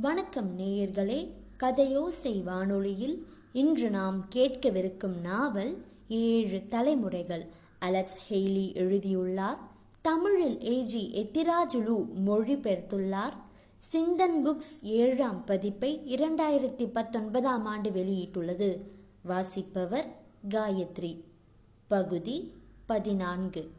வணக்கம் நேயர்களே கதையோசை வானொலியில் இன்று நாம் கேட்கவிருக்கும் நாவல் ஏழு தலைமுறைகள். அலெக்ஸ் ஹெய்லி எழுதியுள்ளார். தமிழில் ஏஜி எத்திராஜுலு மொழிபெயர்த்துள்ளார். சிந்தன் புக்ஸ் ஏழாம் பதிப்பை இரண்டாயிரத்தி பத்தொன்பதாம் ஆண்டு வெளியிட்டுள்ளது. வாசிப்பவர் காயத்ரி. பகுதி பதினான்கு.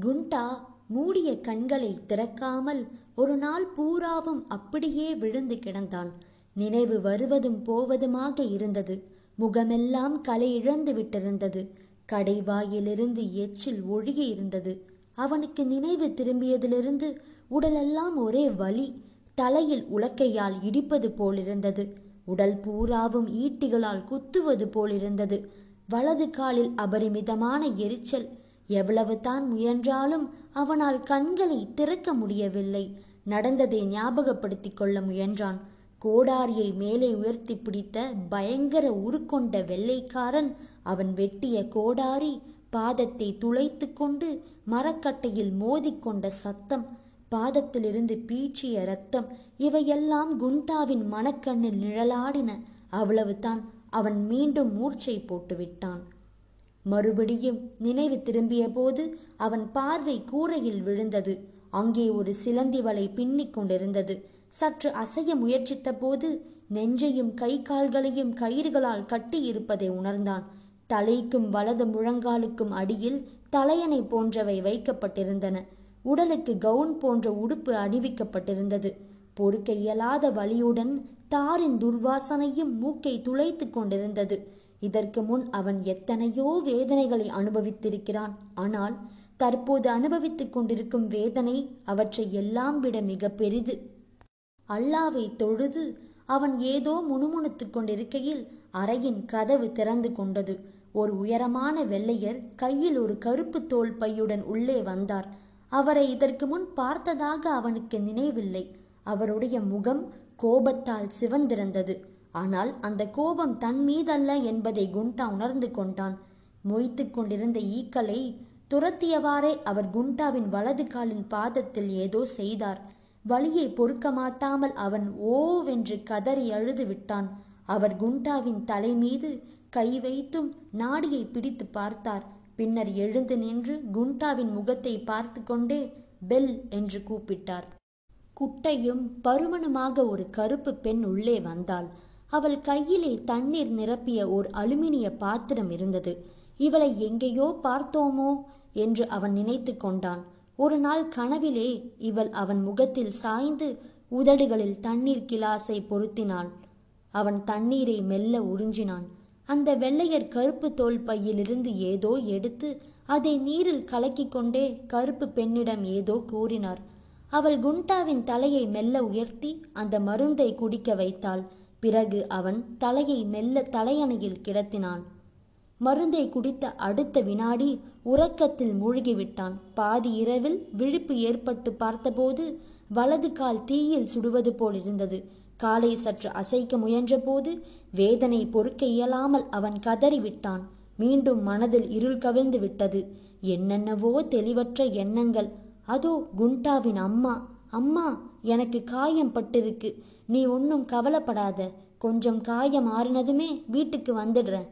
குண்டா மூடிய கண்களை திறக்காமல் ஒரு நாள் பூராவும் அப்படியே விழுந்து கிடந்தான். நினைவு வருவதும் போவதுமாக இருந்தது. முகமெல்லாம் களை இழந்து விட்டிருந்தது கடைவாயிலிருந்து எச்சில் ஒழுகி இருந்தது. அவனுக்கு நினைவு திரும்பியதிலிருந்து உடலெல்லாம் ஒரே வலி. தலையில் உலக்கையால் இடிப்பது போலிருந்தது. உடல் பூராவும் ஈட்டிகளால் குத்துவது போலிருந்தது. வலது காலில் அபரிமிதமான எரிச்சல். எவ்வளவு தான் முயன்றாலும் அவனால் கண்களை திறக்க முடியவில்லை. நடந்ததை ஞாபகப்படுத்திக் கொள்ள முயன்றான். கோடாரியை மேலே உயர்த்தி பிடித்த பயங்கர உருக்கொண்ட வெள்ளைக்காரன் அவன் வெட்டிய கோடாரி பாதத்தை துளைத்து கொண்டு மரக்கட்டையில் மோதிக்கொண்ட சத்தம் பாதத்திலிருந்து பீச்சிய ரத்தம் இவையெல்லாம் குண்டாவின் மனக்கண்ணில் நிழலாடின. அவ்வளவுதான் அவன் மீண்டும் மூர்ச்சை போட்டுவிட்டான். மறுபடியும் நினைவு திரும்பியபோது அவன் பார்வை கூரையில் விழுந்தது. அங்கே ஒரு சிலந்தி வலை பின்னிக் கொண்டிருந்தது. சற்று அசைய முயற்சித்த போது நெஞ்சையும் கை கால்களையும் கயிறுகளால் கட்டியிருப்பதை உணர்ந்தான். தலைக்கும் வலது முழங்காலுக்கும் அடியில் தலையணை போன்றவை வைக்கப்பட்டிருந்தன. உடலுக்கு கவுன் போன்ற உடுப்பு அணிவிக்கப்பட்டிருந்தது. பொறுக்க இயலாத வலியுடன் தாரின் துர்வாசனையும் மூக்கை துளைத்து கொண்டிருந்தது. இதற்கு முன் அவன் எத்தனையோ வேதனைகளை அனுபவித்திருக்கிறான். ஆனால் தற்போது அனுபவித்துக் கொண்டிருக்கும் வேதனை அவற்றை எல்லாம் விட மிக பெரிது. அல்லாவை தொழுது அவன் ஏதோ முணுமுணுத்துக் கொண்டிருக்கையில் அறையின் கதவு திறந்து கொண்டது. ஒரு உயரமான வெள்ளையர் கையில் ஒரு கருப்பு தோல் பையுடன் உள்ளே வந்தார். அவரை இதற்கு முன் பார்த்ததாக அவனுக்கு நினைவில்லை. அவருடைய முகம் கோபத்தால் சிவந்திருந்தது. ஆனால் அந்த கோபம் தன் மீதல்ல என்பதை குண்டா உணர்ந்து கொண்டான். மொய்த்து கொண்டிருந்த ஈக்களை துரத்தியவாறே அவர் குண்டாவின் வலது காலின் பாதத்தில் ஏதோ செய்தார். வழியை பொறுக்க மாட்டாமல் அவன் ஓவென்று கதறி அழுது விட்டான். அவர் குண்டாவின் தலை மீது கை வைத்தும் நாடியை பிடித்து பார்த்தார். பின்னர் எழுந்து நின்று குண்டாவின் முகத்தை பார்த்து கொண்டே பெல் என்று கூப்பிட்டார். குட்டையும் பருமனுமாக ஒரு கருப்பு பெண் உள்ளே வந்தாள். அவள் கையிலே தண்ணீர் நிரப்பிய ஓர் அலுமினிய பாத்திரம் இருந்தது. இவளை எங்கேயோ பார்த்தோமோ என்று அவன் நினைத்து கொண்டான். ஒரு நாள் கனவிலே இவள் அவன் முகத்தில் சாய்ந்து உதடுகளில் தண்ணீர் கிளாஸை பொருத்தினாள். அவன் தண்ணீரை மெல்ல உறிஞ்சினான். அந்த வெள்ளையர் கருப்பு தோல் பையிலிருந்து ஏதோ எடுத்து அதை நீரில் கலக்கிக் கொண்டே கருப்பு பெண்ணிடம் ஏதோ கூறினார். அவள் குண்டாவின் தலையை மெல்ல உயர்த்தி அந்த மருந்தை குடிக்க வைத்தாள். பிறகு அவன் தலையை மெல்ல தலையணையில் கிடத்தினான். மருந்தை குடித்த அடுத்த வினாடி உறக்கத்தில் மூழ்கிவிட்டான். பாதி இரவில் விழிப்பு ஏற்பட்டு பார்த்தபோது வலது கால் தீயில் சுடுவது போல் இருந்தது காலை சற்று அசைக்க முயன்றபோது வேதனை பொறுக்க இயலாமல் அவன் கதறிவிட்டான். மீண்டும் மனதில் இருள் கவிழ்ந்து விட்டது. என்னென்னவோ தெளிவற்ற எண்ணங்கள். அதோ குண்டாவின் அம்மா. அம்மா எனக்கு காயம் பட்டிருக்கு. நீ ஒன்றும் கவலைப்படாத. கொஞ்சம் காயம் ஆறினதுமே வீட்டுக்கு வந்துடுறேன்.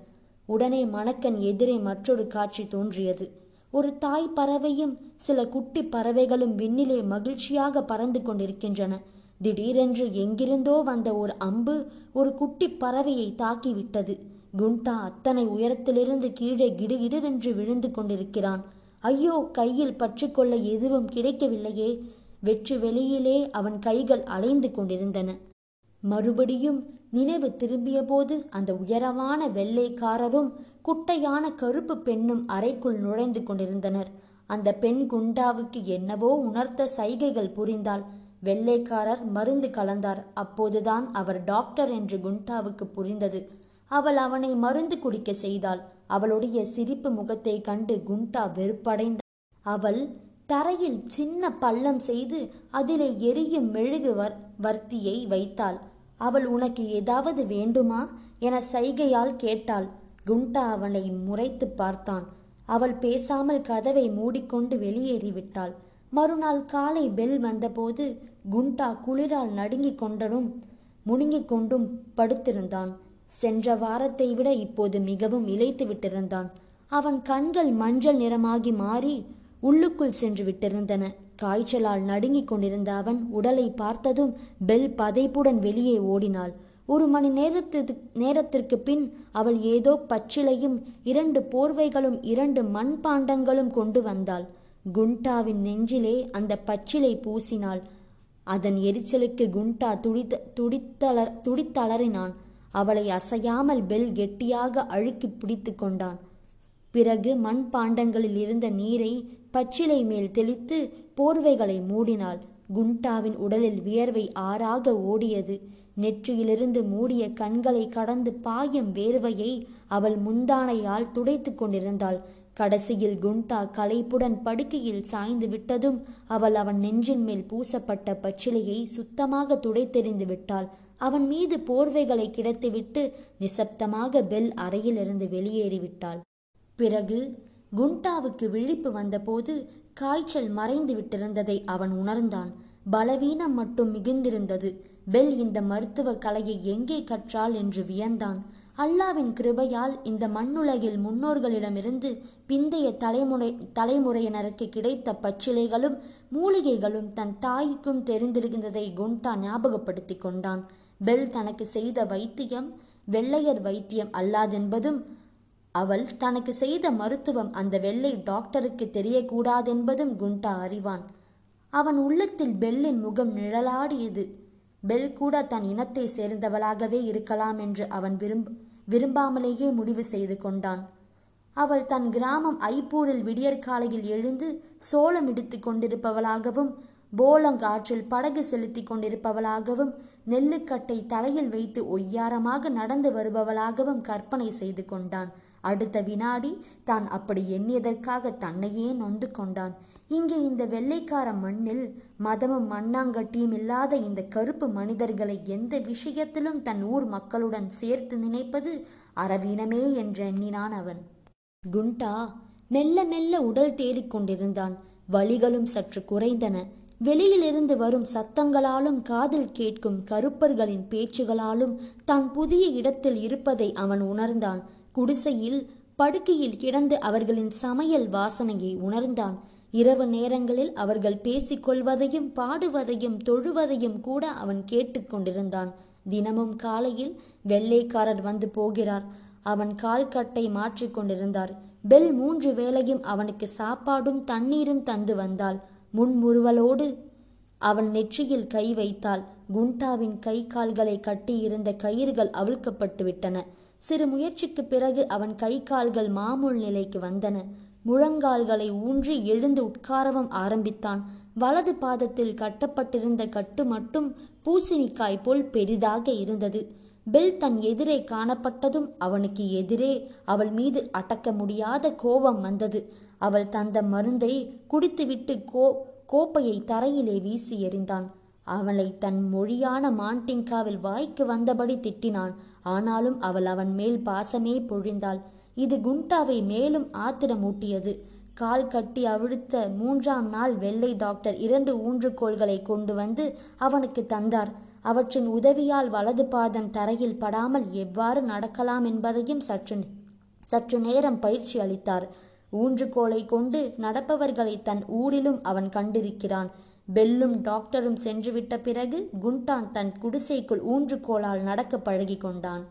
உடனே மணக்கன் எதிரே மற்றொரு காட்சி தோன்றியது. ஒரு தாய் பறவையும் சில குட்டி பறவைகளும் விண்ணிலே மகிழ்ச்சியாக பறந்து கொண்டிருக்கின்றன. திடீரென்று எங்கிருந்தோ வந்த ஒரு அம்பு ஒரு குட்டி பறவையை தாக்கிவிட்டது. குண்டா அத்தனை உயரத்திலிருந்து கீழே கிடுகிடுவென்று விழுந்து கொண்டிருக்கிறான். ஐயோ கையில் பற்றிக்கொள்ள எதுவும் கிடைக்கவில்லையே. வெற்று வெளியிலே அவன் கைகள் அலைந்து கொண்டிருந்தன. மறுபடியும் நினைவு திரும்பியபோது அந்த உயரமான வெள்ளைக்காரரும் குட்டையான கருப்பு பெண்ணும் அறைக்குள் நுழைந்து கொண்டிருந்தனர். அந்த பெண் குண்டாவுக்கு என்னவோ உணர்த்த சைகைகள் புரிந்தாள். வெள்ளைக்காரர் மருந்து கலந்தார். அப்போதுதான் அவர் டாக்டர் என்று குண்டாவுக்கு புரிந்தது. அவள் அவனை மருந்து குடிக்க செய்தாள். அவளுடைய சிரிப்பு முகத்தை கண்டு குண்டா வெறுப்படைந்த அவள் தரையில் சின்ன பள்ளம் செய்து அதிலே எரியும் மெழுகு வர் வர்த்தியை வைத்தாள். அவள் உனக்கு ஏதாவது வேண்டுமா? என சைகையால் கேட்டாள். குண்டா அவனை முறைத்து பார்த்தான். அவள் பேசாமல் கதவை மூடிக்கொண்டு வெளியேறிவிட்டாள். மறுநாள் காலை பெல் வந்தபோது குண்டா குளிரால் நடுங்கிக் கொண்டனும் முணுங்கிக் கொண்டும் படுத்திருந்தான். சென்ற வாரத்தை விட இப்போது மிகவும் இழைத்து விட்டிருந்தான் அவன் கண்கள் மஞ்சள் நிறமாகி மாறி உள்ளுக்குள் சென்று விட்டிருந்தன. காய்ச்சலால் நடுங்கிக் கொண்டிருந்த அவன் உடலை பார்த்ததும் பெல் பதைப்புடன் வெளியே ஓடினாள். ஒரு மணி நேரத்து நேரத்திற்கு பின் அவள் ஏதோ பச்சிலையும் இரண்டு போர்வைகளும் இரண்டு மண்பாண்டங்களும் கொண்டு வந்தாள். குண்டாவின் நெஞ்சிலே அந்த பச்சிலை பூசினாள். அதன் எரிச்சலுக்கு குண்டா துடித்த துடித்தளர் துடித்தளறினான். அவளை அசையாமல் பெல் கெட்டியாக அழுக்கி பிடித்து கொண்டான். பிறகு மண்பாண்டங்களில் இருந்த நீரை பச்சிலை மேல் தெளித்து போர்வைகளை மூடினாள். குண்டாவின் உடலில் வியர்வை ஆறாக ஓடியது. நெற்றியிலிருந்து மூடிய கண்களை கடந்து பாயும் வேர்வையை அவள் முந்தானையால் துடைத்து கொண்டிருந்தாள். கடைசியில் குண்டா களைப்புடன் படுக்கையில் சாய்ந்து விட்டதும் அவள் அவன் நெஞ்சின் மேல் பூசப்பட்ட பச்சிலையை சுத்தமாக துடைத்தெறிந்து விட்டாள். அவன் மீது போர்வைகளை கிடத்திவிட்டு நிசப்தமாக பெல் அறையிலிருந்து வெளியேறிவிட்டாள். பிறகு குண்டாவுக்கு விழிப்பு வந்தபோது காய்ச்சல் மறைந்து விட்டிருந்ததை அவன் உணர்ந்தான். பலவீனம் மட்டும் மிகுந்திருந்தது. பெல் இந்த மருத்துவ கலையை எங்கே கற்றாள் என்று வியந்தான். அல்லாவின் கிருபையால் இந்த மண்ணுலகில் முன்னோர்களிடமிருந்து பிந்தைய தலைமுறை தலைமுறையினருக்கு கிடைத்த பச்சிலைகளும் மூலிகைகளும் தன் தாய்க்கும் தெரிந்திருந்ததை குண்டா ஞாபகப்படுத்தி கொண்டான். பெல் தனக்கு செய்த வைத்தியம் வெள்ளையர் வைத்தியம் அல்லாதென்பதும் அவள் தனக்கு செய்த மருத்துவம் அந்த வெள்ளை டாக்டருக்கு தெரியக்கூடாதென்பதும் குண்டா அறிவான். அவன் உள்ளத்தில் பெல்லின் முகம் நிழலாடியது. பெல் கூட தன் இனத்தை சேர்ந்தவளாகவே இருக்கலாம் என்று அவன் விரும்ப விரும்பாமலேயே முடிவு செய்து கொண்டான். அவள் தன் கிராமம் ஐப்பூரில் விடியற்காலையில் எழுந்து சோளம் இடித்து கொண்டிருப்பவளாகவும் போலங் ஆற்றில் படகு செலுத்தி கொண்டிருப்பவளாகவும் நெல்லுக்கட்டை தலையில் வைத்து ஒய்யாரமாக நடந்து வருபவளாகவும் கற்பனை செய்து கொண்டான். அடுத்த வினாடி தான் அப்படி எண்ணியதற்காக தன்னையே நொந்து கொண்டான். இங்கே இந்த வெள்ளைக்கார மண்ணில் மதமும் மண்ணாங்கட்டியும் இல்லாத இந்த கருப்பு மனிதர்களை எந்த விஷயத்திலும் தன் ஊர் மக்களுடன் சேர்த்து நினைப்பது அறவீனமே என்று எண்ணினான் அவன். குண்டா மெல்ல மெல்ல உடல் தேறிக் கொண்டிருந்தான். வலிகளும் சற்று குறைந்தன. வெளியிலிருந்து வரும் சத்தங்களாலும் காதில் கேட்கும் கருப்பர்களின் பேச்சுகளாலும் தான் புதிய இடத்தில் இருப்பதை அவன் உணர்ந்தான். குடிசையில் படுக்கையில் கிடந்து அவர்களின் சமையல் வாசனையை உணர்ந்தான். இரவு நேரங்களில் அவர்கள் பேசிக்கொள்வதையும் பாடுவதையும் தொழுவதையும் கூட அவன் கேட்டுக்கொண்டிருந்தான் தினமும் காலையில் வெள்ளைக்காரர் வந்து போகிறார். அவன் கால்கட்டை மாற்றிக்கொண்டிருந்தார் பெல் மூன்று வேளையும் அவனுக்கு சாப்பாடும் தண்ணீரும் தந்து வந்தாள். முன்முறுவலோடு அவன் நெற்றியில் கை வைத்தாள். குண்டாவின் கை கால்களை கட்டியிருந்த கயிறுகள் அவிழ்க்கப்பட்டு விட்டன சிறு முயற்சிக்கு பிறகு அவன் கை கால்கள் மாமூல் நிலைக்கு வந்தன. முழங்கால்களை ஊன்றி எழுந்து உட்காரவும் ஆரம்பித்தான். வலது பாதத்தில் கட்டப்பட்டிருந்த கட்டு மட்டும் பூசணிக்காய் போல் பெரிதாக இருந்தது. பெல் தன் எதிரே காணப்பட்டதும் அவனுக்கு எதிரே அவள் மீது அடக்க முடியாத கோபம் வந்தது. அவள் தந்த மருந்தை குடித்துவிட்டு கோ கோப்பையை தரையிலே வீசி எறிந்தான். அவளை தன் மொழியான மாண்டிங்காவில் வாய்க்கு வந்தபடி திட்டினான். ஆனாலும் அவள் அவன் மேல் பாசமே பொழிந்தாள். இது குண்டாவை மேலும் ஆத்திரமூட்டியது. கால் கட்டி அவிழ்த்த மூன்றாம் நாள் வெள்ளை டாக்டர் இரண்டு ஊன்றுகோள்களை கொண்டு வந்து அவனுக்கு தந்தார். அவற்றின் உதவியால் வலது பாதம் தரையில் படாமல் எவ்வாறு நடக்கலாம் என்பதையும் சற்று சற்று நேரம் பயிற்சி அளித்தார். ஊன்றுகோலை கொண்டு நடப்பவர்களை தன் ஊரிலும் அவன் கண்டிருக்கிறான். பெல்லும் டாக்டரும் சென்றுவிட்ட பிறகு குண்டான் தன் குடிசைக்குள் ஊன்றுகோலால் நடக்க பழகி கொண்டான்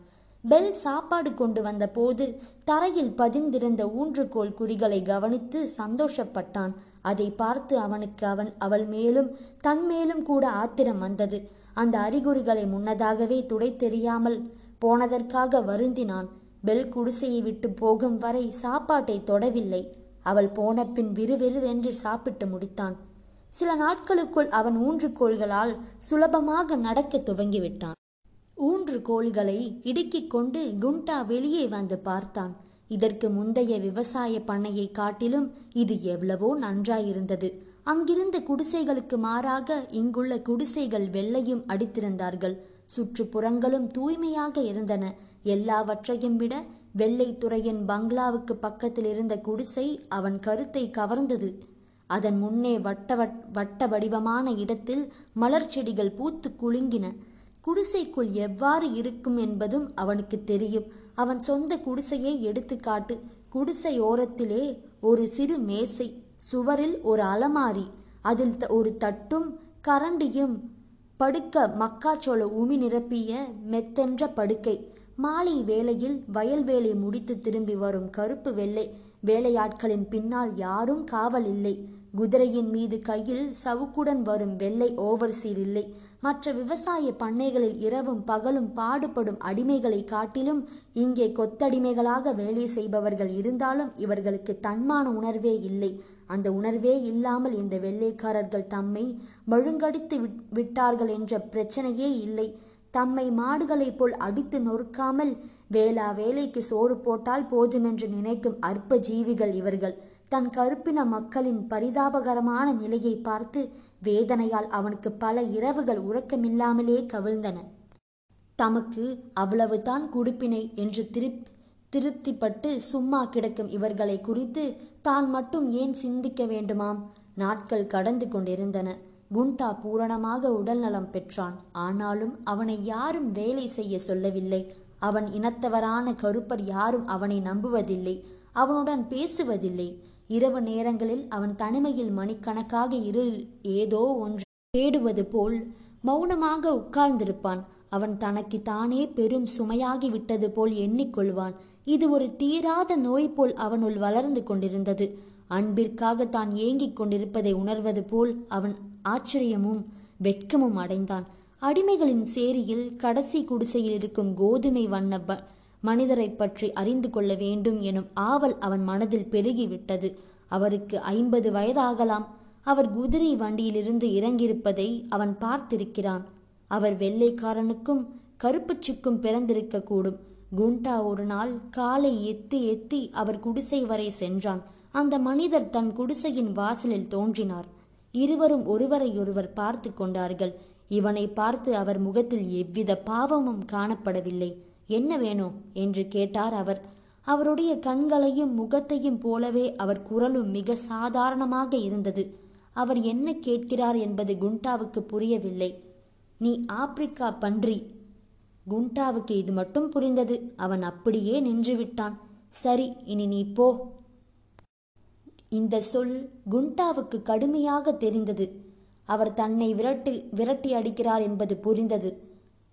பெல் சாப்பாடு கொண்டு வந்த போது தரையில் பதிந்திருந்த ஊன்றுகோல் குறிகளை கவனித்து சந்தோஷப்பட்டான். அதை பார்த்து அவனுக்கு அவன் அவள் மேலும் தன் மேலும் கூட ஆத்திரம் வந்தது. அந்த அறிகுறிகளை முன்னதாகவே துடை தெரியாமல் போனதற்காக வருந்தினான். பெல் குடிசையை விட்டு போகும் வரை சாப்பாட்டை தொடவில்லை. அவள் போன பின் விறுவிறுவென்று சாப்பிட்டு முடித்தான். சில நாட்களுக்குள் அவன் ஊன்றுகோள்களால் சுலபமாக நடக்க துவங்கிவிட்டான். ஊன்றுகோள்களை இடுக்கிக் கொண்டு குண்டா வெளியே வந்து பார்த்தான். இதற்கு முந்தைய விவசாய பண்ணையை காட்டிலும் இது எவ்வளவோ நன்றாயிருந்தது. அங்கிருந்த குடிசைகளுக்கு மாறாக இங்குள்ள குடிசைகள் வெள்ளையும் அடித்திருந்தார்கள். சுற்றுப்புறங்களும் தூய்மையாக இருந்தன. எல்லாவற்றையும் விட வெள்ளைத்துறையின் பங்களாவுக்கு பக்கத்தில் இருந்த குடிசை அவன் கருத்தை கவர்ந்தது. அதன் முன்னே வட்ட வட்ட வடிவமான இடத்தில் மலர் செடிகள் பூத்து குலுங்கின. குடிசைக்குள் எவ்வாறு இருக்கும் என்பதும் அவனுக்கு தெரியும். அவன் சொந்த குடிசையை எடுத்துக்காட்டு குடிசை ஓரத்திலே ஒரு சிறு மேசை சுவரில் ஒரு அலமாரி அதில் ஒரு தட்டும் கரண்டியும் படுக்க மக்காச்சோள உமி நிரப்பிய மெத்தென்ற படுக்கை. மாலை வேளையில் வயல் வேலை முடித்து திரும்பி வரும் கருப்பு வெள்ளை வேலையாட்களின் பின்னால் யாரும் காவல் இல்லை. குதிரையின் மீது கையில் சவுக்குடன் வரும் வெள்ளை ஓவர்சீர் இல்லை. மற்ற விவசாய பண்ணைகளில் இரவும் பகலும் பாடுபடும் அடிமைகளை காட்டிலும் இங்கே கொத்தடிமைகளாக வேலை செய்பவர்கள் இருந்தாலும் இவர்களுக்கு தன்மான உணர்வே இல்லை. அந்த உணர்வே இல்லாமல் இந்த வெள்ளைக்காரர்கள் தம்மை மழுங்கடித்து விட்டார்கள் என்ற பிரச்சனையே இல்லை. தம்மை மாடுகளைப் போல் அடித்து நொறுக்காமல் வேளா வேலைக்கு சோறு போட்டால் போதுமென்று நினைக்கும் அற்ப ஜீவிகள் இவர்கள். தன் கருப்பின மக்களின் பரிதாபகரமான நிலையை பார்த்து வேதனையால் அவனுக்கு பல இரவுகள் உறக்கமில்லாமலே கவிழ்ந்தன. தமக்கு அவ்வளவுதான் குடுப்பினை என்று திருப் திருப்திப்பட்டு சும்மா கிடக்கும் இவர்களை குறித்து தான் மட்டும் ஏன் சிந்திக்க வேண்டுமாம்? நாட்கள் கடந்து கொண்டிருந்தன. குண்டா பூரணமாக உடல்நலம் பெற்றான். ஆனாலும் அவனை யாரும் வேலை செய்ய சொல்லவில்லை. அவன் இனத்தவரான கருப்பர் யாரும் அவனை நம்புவதில்லை அவனுடன் பேசுவதில்லை. இரவு நேரங்களில் அவன் தனிமையில் மணிக்கணக்காக இரு ஏதோ ஒன்று தேடுவது போல் மௌனமாக உட்கார்ந்திருப்பான். அவன் தனக்கு தானே பெரும் சுமையாகி விட்டது போல் எண்ணிக்கொள்வான். இது ஒரு தீராத நோய் போல் அவனுள் வளர்ந்து கொண்டிருந்தது. அன்பிற்காக தான் ஏங்கிக் கொண்டிருப்பதை உணர்வது போல் அவன் ஆச்சரியமும் வெட்கமும் அடைந்தான். அடிமைகளின் சேரியில் கடைசி குடிசையில் இருக்கும் கோதுமை வண்ண மனிதரை பற்றி அறிந்து கொள்ள வேண்டும் எனும் ஆவல் அவன் மனதில் பெருகிவிட்டது. அவருக்கு ஐம்பது வயதாகலாம். அவர் குதிரை வண்டியிலிருந்து இறங்கியிருப்பதை அவன் பார்த்திருக்கிறான். அவர் வெள்ளைக்காரனுக்கும் கருப்புச்சுக்கும் பிறந்திருக்க கூடும் குண்டா ஒரு நாள் காலை எத்தி எத்தி அவர் குடிசை வரை சென்றான். அந்த மனிதர் தன் குடிசையின் வாசலில் தோன்றினார். இருவரும் ஒருவரையொருவர் பார்த்து கொண்டார்கள். இவனை பார்த்து அவர் முகத்தில் எவ்வித பாவமும் காணப்படவில்லை. என்ன வேணும்? என்று கேட்டார் அவர். அவருடைய கண்களையும் முகத்தையும் போலவே அவர் குரலும் மிக சாதாரணமாக இருந்தது. அவர் என்ன கேட்கிறார் என்பது குண்டாவுக்கு புரியவில்லை. நீ ஆப்பிரிக்கா பன்றி. குண்டாவுக்கு இது மட்டும் புரிந்தது. அவன் அப்படியே நின்றுவிட்டான். சரி இனி நீ போ. இந்த சொல் குண்டாவுக்கு கடுமையாக தெரிந்தது. அவர் தன்னை விரட்டி விரட்டி அடிக்கிறார் என்பது புரிந்தது.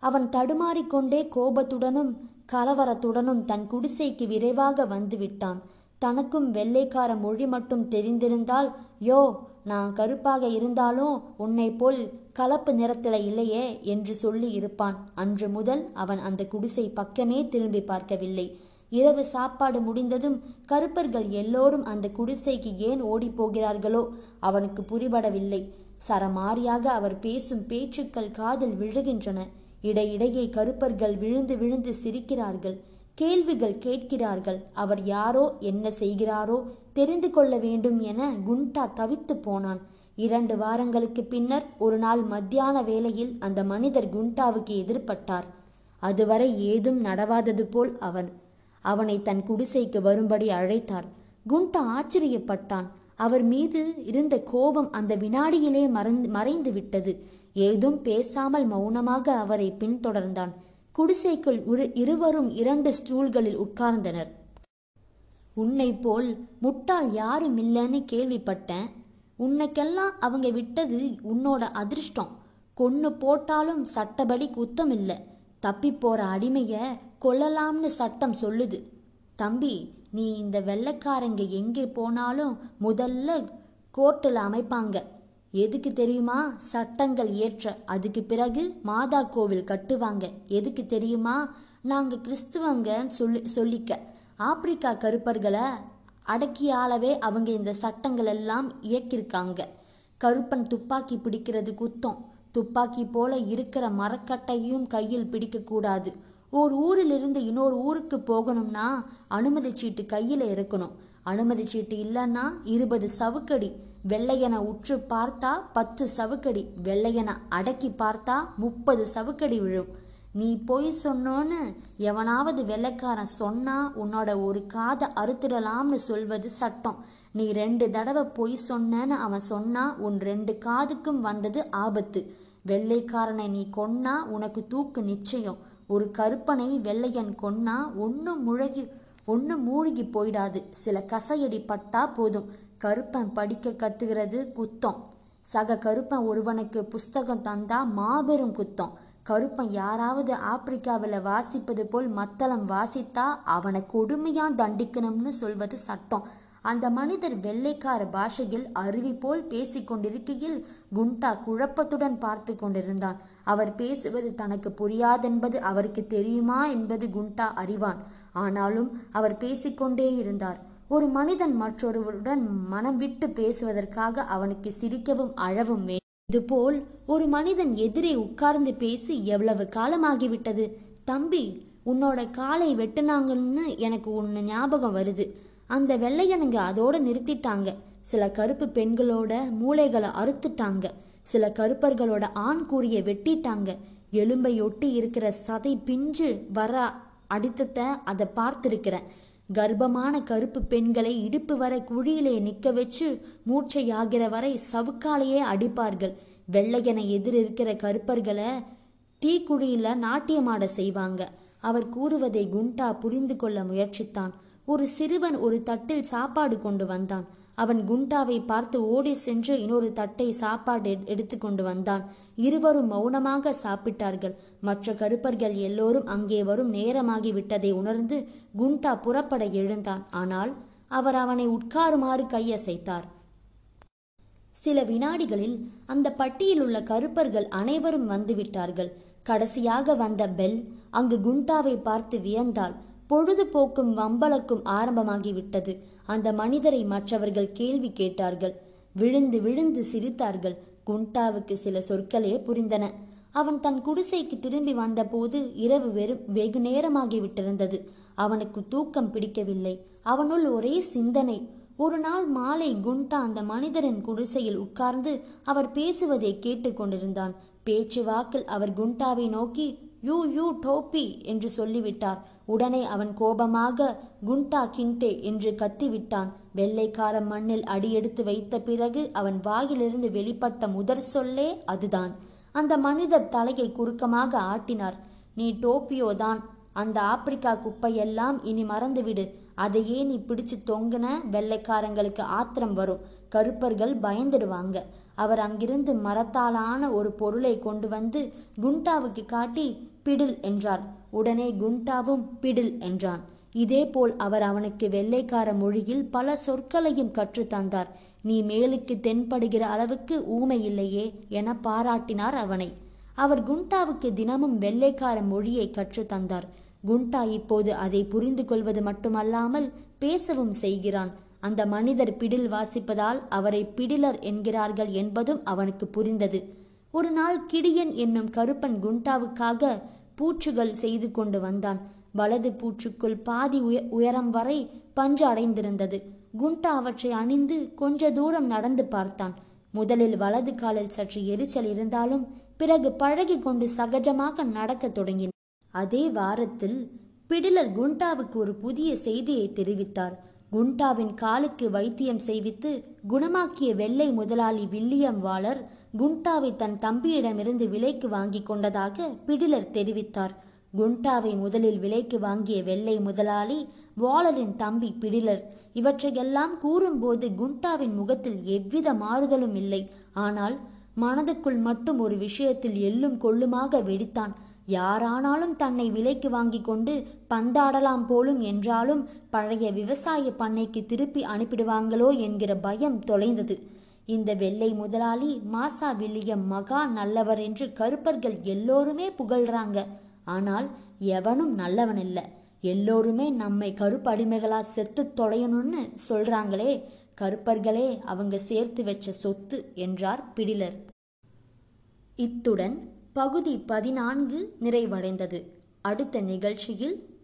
அவன் தடுமாறிக்கொண்டே கோபத்துடனும் கலவரத்துடனும் தன் குடிசைக்கு விரைவாக வந்துவிட்டான். தனக்கும் வெள்ளைக்கார மொழி மட்டும் தெரிந்திருந்தால் யோ நான் கருப்பாக இருந்தாலும் உன்னை போல் கலப்பு நிறத்தில் இல்லையே என்று சொல்லி இருப்பான். அன்று முதல் அவன் அந்த குடிசை பக்கமே திரும்பி பார்க்கவில்லை. இரவு சாப்பாடு முடிந்ததும் கருப்பர்கள் எல்லோரும் அந்த குடிசைக்கு ஏன் ஓடிப்போகிறார்களோ அவனுக்கு புரிபடவில்லை. சரமாரியாக அவர் பேசும் பேச்சுக்கள் காதில் விழுகின்றன. இடையிடையே கருப்பர்கள் விழுந்து விழுந்து சிரிக்கிறார்கள். கேள்விகள் கேட்கிறார்கள். அவர் யாரோ என்ன செய்கிறாரோ தெரிந்து கொள்ள வேண்டும் என குண்டா தவித்து போனான். இரண்டு வாரங்களுக்கு பின்னர் ஒரு நாள் மத்தியான வேளையில் அந்த மனிதர் குண்டாவுக்கு எதிர்பட்டார். அதுவரை ஏதும் நடவாதது போல் அவன். அவனை தன் குடிசைக்கு வரும்படி அழைத்தார். குண்டா ஆச்சரியப்பட்டான். அவர் மீது இருந்த கோபம் அந்த வினாடியிலே மறந்து மறைந்து விட்டது ஏதும் பேசாமல் மௌனமாக அவரை பின்தொடர்ந்தான். குடிசைக்குள் ஒரு இருவரும் இரண்டு ஸ்டூல்களில் உட்கார்ந்தனர். உன்னை போல் முட்டாள் யாரும் இல்லைன்னு கேள்விப்பட்டேன். உன்னைக்கெல்லாம் அவங்க விட்டது உன்னோட அதிர்ஷ்டம். கொன்னு போட்டாலும் சட்டப்படி குத்தம் இல்லை தப்பி போற அடிமைய கொல்லலாம்னு சட்டம் சொல்லுது. தம்பி நீ இந்த வெள்ளைக்காரங்க எங்கே போனாலும் முதல்ல கோர்ட்டில் அமைப்பாங்க. எதுக்கு தெரியுமா? சட்டங்கள் ஏற்ற அதுக்கு பிறகு மாதா கோவில் கட்டுவாங்க. எதுக்கு தெரியுமா? நாங்கள் கிறிஸ்துவங்கன்னு சொல்லி சொல்லிக்க. ஆப்பிரிக்கா கருப்பர்களை அடக்கியாலவே அவங்க இந்த சட்டங்கள் எல்லாம் இயக்கியிருக்காங்க. கருப்பன் துப்பாக்கி பிடிக்கிறது குத்தம். துப்பாக்கி போல இருக்கிற மரக்கட்டையும் கையில் பிடிக்கக்கூடாது. ஒரு ஊரிலிருந்து இன்னொரு ஊருக்கு போகணும்னா அனுமதி சீட்டு கையில் இருக்கணும். அனுமதி சீட்டு இல்லைன்னா இருபது சவுக்கடி வெள்ளையனை உற்று பார்த்தா பத்து சவுக்கடி வெள்ளையனை அடக்கி பார்த்தா முப்பது சவுக்கடி விழும். நீ பொய் சொன்னோன்னு எவனாவது வெள்ளைக்காரன் சொன்னா உன்னோட ஒரு காதை அறுத்துடலாம்னு சொல்வது சட்டம். நீ ரெண்டு தடவை பொய் சொன்னேன்னு அவன் சொன்னா உன் ரெண்டு காதுக்கும் வந்தது ஆபத்து. வெள்ளைக்காரனை நீ கொன்னா உனக்கு தூக்கு நிச்சயம். ஒரு கருப்பனை வெள்ளையன் கொன்னா ஒன்று முழகி ஒன்று மூழ்கி போயிடாது. சில கசையடி பட்டா போதும். கருப்பன் படிக்க கத்துகிறது குத்தம். சக கருப்பன் ஒருவனுக்கு புஸ்தகம் தந்தா மாபெரும் குத்தம். கருப்பன் யாராவது ஆப்பிரிக்காவில் வாசிப்பது போல் மத்தளம் வாசித்தா அவனை கொடுமையாக தண்டிக்கணும்னு சொல்வது சட்டம். அந்த மனிதர் வெள்ளைக்கார பாஷையில் அருவி போல் பேசிக்கொண்டிருக்கையில் குண்டா குழப்பத்துடன் பார்த்து கொண்டிருந்தான். அவர் பேசுவது தனக்கு புரியாதென்பது அவருக்கு தெரியுமா என்பது குண்டா அறிவான். ஆனாலும் அவர் பேசிக்கொண்டே இருந்தார். ஒரு மனிதன் மற்றொருவருடன் மனம் விட்டு பேசுவதற்காக அவனுக்கு சிரிக்கவும் அழவும் வேண்டும் இதுபோல் ஒரு மனிதன் எதிரே உட்கார்ந்து பேசி எவ்வளவு காலமாகிவிட்டது? தம்பி உன்னோட காலை வெட்டுனாங்கன்னு எனக்கு ஒன்று ஞாபகம் வருது. அந்த வெள்ளையனுங்க அதோட நிறுத்திட்டாங்க. சில கருப்பு பெண்களோட மூளைகளை அறுத்துட்டாங்க. சில கருப்பர்களோட ஆண் கூறிய வெட்டிட்டாங்க. எலும்பை ஒட்டி இருக்கிற சதை பிஞ்சு வர அடித்தத்தை அதை பார்த்திருக்கிறேன். கர்ப்பமான கருப்பு பெண்களை இடுப்பு வரை குழியிலே நிற்க வச்சு மூச்சையாகிற வரை சவுக்காலையே அடிப்பார்கள். வெள்ளையனை எதிர் இருக்கிற கருப்பர்களை தீக்குழியில நாட்டியமாட செய்வாங்க. அவர் கூறுவதை குண்டா புரிந்து கொள்ள முயற்சித்தான். ஒரு சிறுவன் ஒரு தட்டில் சாப்பாடு கொண்டு வந்தான். அவன் குண்டாவை பார்த்து ஓடி சென்று இன்னொரு தட்டை சாப்பாடு எடுத்து கொண்டு வந்தான். இருவரும் மௌனமாக சாப்பிட்டார்கள். மற்ற கருப்பர்கள் எல்லோரும் அங்கே வரும் நேரமாகி விட்டதை உணர்ந்து குண்டா புறப்பட எழுந்தான். ஆனால் அவர் அவனை உட்காருமாறு கையசைத்தார். சில வினாடிகளில் அந்த பட்டியில் உள்ள கருப்பர்கள் அனைவரும் வந்துவிட்டார்கள் கடைசியாக வந்த பெல் அங்கு குண்டாவை பார்த்து வியந்தாள். பொழுதுபோக்கும் வம்பலக்கும் ஆரம்பமாகிவிட்டது. அந்த மனிதரை மற்றவர்கள் கேள்வி கேட்டார்கள். விழுந்து விழுந்து சிரித்தார்கள். குண்டாவுக்கு சில சொற்களே புரிந்தன. அவன் தன் குடிசைக்கு திரும்பி வந்தபோது இரவு வெறும் வெகு நேரமாகிவிட்டிருந்தது. அவனுக்கு தூக்கம் பிடிக்கவில்லை. அவனுள் ஒரே சிந்தனை. ஒரு நாள் மாலை குண்டா அந்த மனிதரின் குடிசையில் உட்கார்ந்து அவர் பேசுவதை கேட்டுக்கொண்டிருந்தான் பேச்சு வாக்கில் அவர் குண்டாவை நோக்கி யூ யூ டோப்பி என்று சொல்லிவிட்டார். உடனே அவன் கோபமாக குண்டா கிண்டே என்று கத்திவிட்டான். வெள்ளைக்கார மண்ணில் அடியெடுத்து வைத்த பிறகு அவன் வாயிலிருந்து வெளிப்பட்ட முதற் சொல்லே அதுதான். அந்த மனிதர் தலையை குறுக்கமாக ஆட்டினார். நீ டோப்பியோ தான். அந்த ஆப்பிரிக்கா குப்பையெல்லாம் இனி மறந்துவிடு. அதையே நீ பிடிச்சு தொங்குன? வெள்ளைக்காரங்களுக்கு ஆத்திரம் வரும். கருப்பர்கள் பயந்துடுவாங்க. அவர் அங்கிருந்து மரத்தாலான ஒரு பொருளை கொண்டு வந்து குண்டாவுக்கு காட்டி பிடில் என்றார். உடனே குண்டாவும் பிடில் என்றான். இதேபோல் அவர் அவனுக்கு வெள்ளைக்கார மொழியில் பல சொற்களையும் கற்றுத் தந்தார். நீ மேலுக்கு தென்படுகிற அளவுக்கு ஊமை இல்லையே என பாராட்டினார் அவனை. அவர் குண்டாவுக்கு தினமும் வெள்ளைக்கார மொழியை கற்றுத் தந்தார். குண்டா இப்போது அதை புரிந்து கொள்வது மட்டுமல்லாமல் பேசவும் செய்கிறான். அந்த மனிதர் பிடில் வாசிப்பதால் அவரை பிடிலர் என்கிறார்கள் என்பதும் அவனுக்கு புரிந்தது. ஒரு நாள் கிடியன் என்னும் கருப்பன் குண்டாவுக்காக பூச்சுகள் செய்து கொண்டு வந்தான். வலது பூச்சுக்குள் பாதி உய உயரம் வரை பஞ்சு அடைந்திருந்தது. குண்டா அவற்றை அணிந்து கொஞ்ச தூரம் நடந்து பார்த்தான். முதலில் வலது காலில் சற்று எரிச்சல் இருந்தாலும் பிறகு பழகி கொண்டு சகஜமாக நடக்கத் தொடங்கினான் அதே வாரத்தில் பிடிலர் குண்டாவுக்கு ஒரு புதிய செய்தியை தெரிவித்தார். குண்டாவின் காலுக்கு வைத்தியம் செய்வித்து குணமாக்கிய வெள்ளை முதலாளி வில்லியம் வாலர் குண்டாவை தன் தம்பியிடமிருந்து விலைக்கு வாங்கி கொண்டதாக பிடிலர் தெரிவித்தார். குண்டாவை முதலில் விலைக்கு வாங்கிய வெள்ளை முதலாளி வாலரின் தம்பி பிடிலர். இவற்றையெல்லாம் கூறும்போது குண்டாவின் முகத்தில் எவ்வித மாறுதலும் இல்லை. ஆனால் மனதுக்குள் மட்டும் ஒரு விஷயத்தில் எள்ளும் கொள்ளுமாக வெடித்தான். யாரானாலும் தன்னை விலைக்கு வாங்கி கொண்டு பந்தாடலாம் போலும் என்றாலும் பழைய விவசாய பண்ணைக்கு திருப்பி அனுப்பிடுவாங்களோ என்கிற பயம் தொலைந்தது. இந்த வெள்ளை முதலாளி மாசா வில்லியம் மகா நல்லவர் என்று கருப்பர்கள் எல்லோருமே புகழ்றாங்க. ஆனால் எவனும் நல்லவன் இல்லை எல்லோருமே நம்மை கருப்படிமைகளா செத்து தொலையணும்னு சொல்றாங்களே. கருப்பர்களே அவங்க சேர்த்து வச்ச சொத்து என்றார் பிடிலர். இத்துடன் பகுதி பதினான்கு நிறைவடைந்தது. அடுத்த நிகழ்ச்சியில்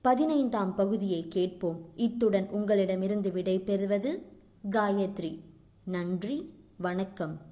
பதினைந்தாம் பகுதியை கேட்போம். இத்துடன் உங்களிடமிருந்து விடை பெறுவது காயத்ரி. நன்றி வணக்கம்.